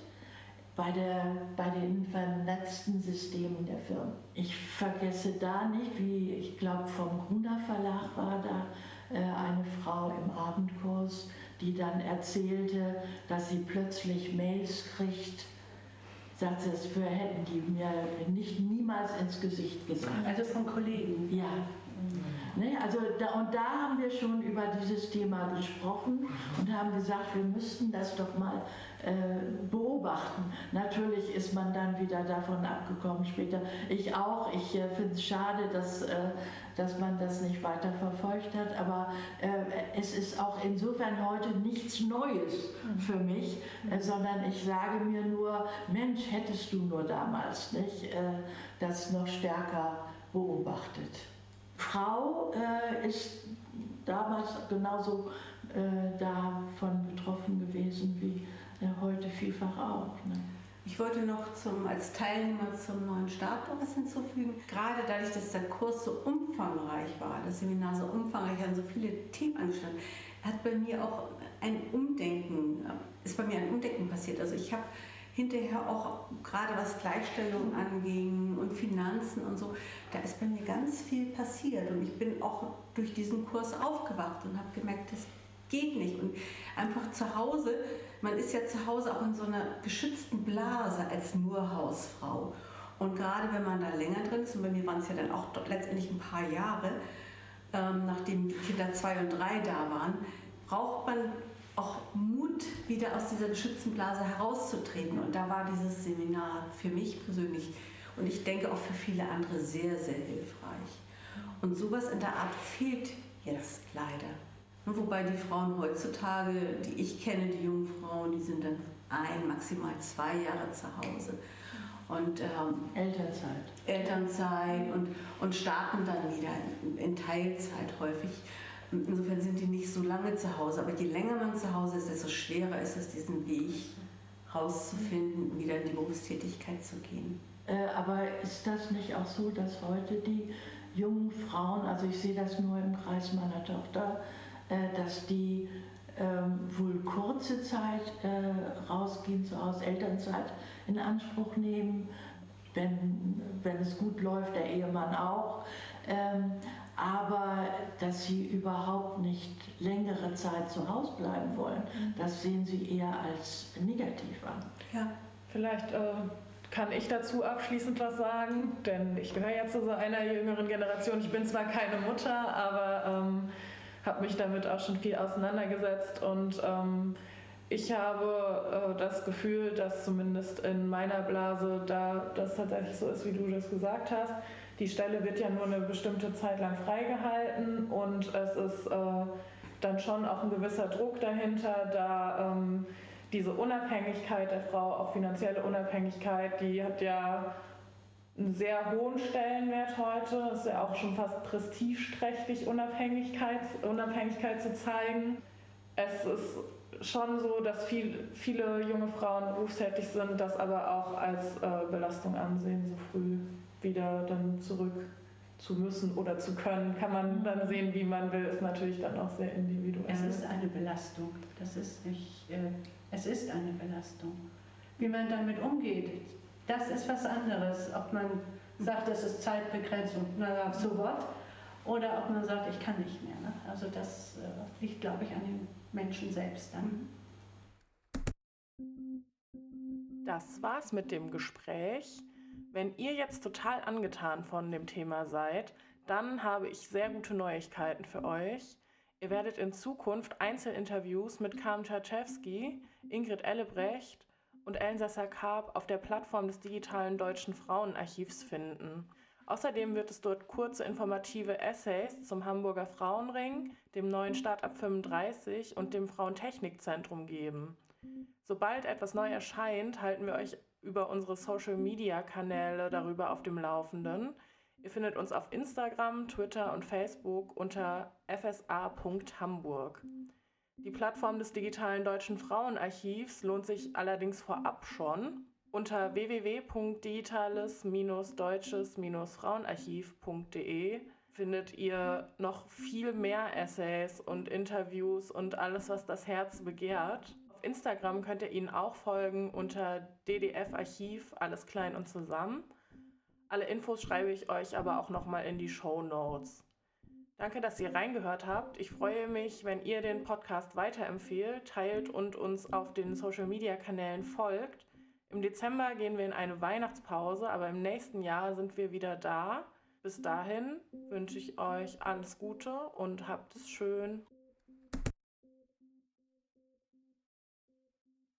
bei, der, bei den vernetzten Systemen der Firmen. Ich vergesse da nicht, wie ich glaube, vom Gruner Verlag war da äh, eine Frau im Abendkurs, die dann erzählte, dass sie plötzlich Mails kriegt, sagt sie, das für hätten die mir nicht niemals ins Gesicht gesagt. Also von Kollegen. Ja. Ne, also da, und da haben wir schon über dieses Thema gesprochen und haben gesagt, wir müssten das doch mal äh, beobachten. Natürlich ist man dann wieder davon abgekommen später. Ich auch. Ich äh, finde es schade, dass, äh, dass man das nicht weiter verfolgt hat. Aber äh, es ist auch insofern heute nichts Neues für mich, äh, sondern ich sage mir nur, Mensch, hättest du nur damals nicht äh, das noch stärker beobachtet. Frau ist damals genauso davon betroffen gewesen wie ja heute vielfach auch. Ne? Ich wollte noch zum, als Teilnehmer zum neuen Start noch was hinzufügen. Gerade dadurch, dass der Kurs so umfangreich war, das Seminar so umfangreich an so viele Themen angestanden, hat bei mir auch ein Umdenken, ist bei mir ein Umdenken passiert. Also ich habe hinterher auch gerade was Gleichstellung anging und Finanzen und so, da ist bei mir ganz viel passiert und ich bin auch durch diesen Kurs aufgewacht und habe gemerkt, das geht nicht. Und einfach zu Hause, man ist ja zu Hause auch in so einer geschützten Blase als nur Hausfrau. Und gerade wenn man da länger drin ist, und bei mir waren es ja dann auch letztendlich ein paar Jahre, ähm, nachdem die Kinder zwei und drei da waren, braucht man auch Mut, wieder aus dieser geschützten Blase herauszutreten. Und da war dieses Seminar für mich persönlich und ich denke auch für viele andere sehr, sehr hilfreich. Und sowas in der Art fehlt jetzt leider. Wobei die Frauen heutzutage, die ich kenne, die jungen Frauen, die sind dann ein, maximal zwei Jahre zu Hause. Und ähm, Elternzeit. Elternzeit und, und starten dann wieder in, in Teilzeit häufig. Insofern sind die nicht so lange zu Hause. Aber je länger man zu Hause ist, desto schwerer ist es, diesen Weg rauszufinden, wieder in die Berufstätigkeit zu gehen. Äh, aber ist das nicht auch so, dass heute die jungen Frauen, also ich sehe das nur im Kreis meiner Tochter, dass die ähm, wohl kurze Zeit äh, rausgehen, so aus Elternzeit in Anspruch nehmen, wenn, wenn es gut läuft, der Ehemann auch. Ähm, aber dass sie überhaupt nicht längere Zeit zu Hause bleiben wollen, das sehen sie eher als negativ an. Ja, vielleicht äh, kann ich dazu abschließend was sagen, denn ich gehöre ja zu so einer jüngeren Generation. Ich bin zwar keine Mutter, aber ähm, habe mich damit auch schon viel auseinandergesetzt und ähm, ich habe äh, das Gefühl, dass zumindest in meiner Blase da das tatsächlich so ist, wie du das gesagt hast. Die Stelle wird ja nur eine bestimmte Zeit lang freigehalten und es ist äh, dann schon auch ein gewisser Druck dahinter, da ähm, diese Unabhängigkeit der Frau, auch finanzielle Unabhängigkeit, die hat ja einen sehr hohen Stellenwert heute. Es ist ja auch schon fast prestigeträchtig, Unabhängigkeit, Unabhängigkeit zu zeigen. Es ist schon so, dass viel, viele junge Frauen berufstätig sind, das aber auch als äh, Belastung ansehen, so früh wieder dann zurück zu müssen oder zu können. Kann man dann sehen, wie man will, ist natürlich dann auch sehr individuell. Es ist eine Belastung. Das ist nicht, äh, es ist eine Belastung. Wie man damit umgeht, das ist was anderes, ob man sagt, es ist Zeitbegrenzung, na, so what, oder ob man sagt, ich kann nicht mehr. Ne? Also das äh, liegt, glaube ich, an den Menschen selbst dann. Das war's mit dem Gespräch. Wenn ihr jetzt total angetan von dem Thema seid, dann habe ich sehr gute Neuigkeiten für euch. Ihr werdet in Zukunft Einzelinterviews mit Kam Czerczewski, Ingrid Ellebrecht und Elsässer Karp auf der Plattform des digitalen Deutschen Frauenarchivs finden. Außerdem wird es dort kurze informative Essays zum Hamburger Frauenring, dem neuen Startup 35 und dem Frauentechnikzentrum geben. Sobald etwas neu erscheint, halten wir euch über unsere Social-Media-Kanäle darüber auf dem Laufenden. Ihr findet uns auf Instagram, Twitter und Facebook unter fsa.hamburg. Die Plattform des digitalen Deutschen Frauenarchivs lohnt sich allerdings vorab schon. Unter www.digitales-deutsches-frauenarchiv.de findet ihr noch viel mehr Essays und Interviews und alles, was das Herz begehrt. Auf Instagram könnt ihr ihnen auch folgen unter DDF Archiv, alles klein und zusammen. Alle Infos schreibe ich euch aber auch nochmal in die Show Notes. Danke, dass ihr reingehört habt. Ich freue mich, wenn ihr den Podcast weiterempfehlt, teilt und uns auf den Social Media Kanälen folgt. Im Dezember gehen wir in eine Weihnachtspause, aber im nächsten Jahr sind wir wieder da. Bis dahin wünsche ich euch alles Gute und habt es schön.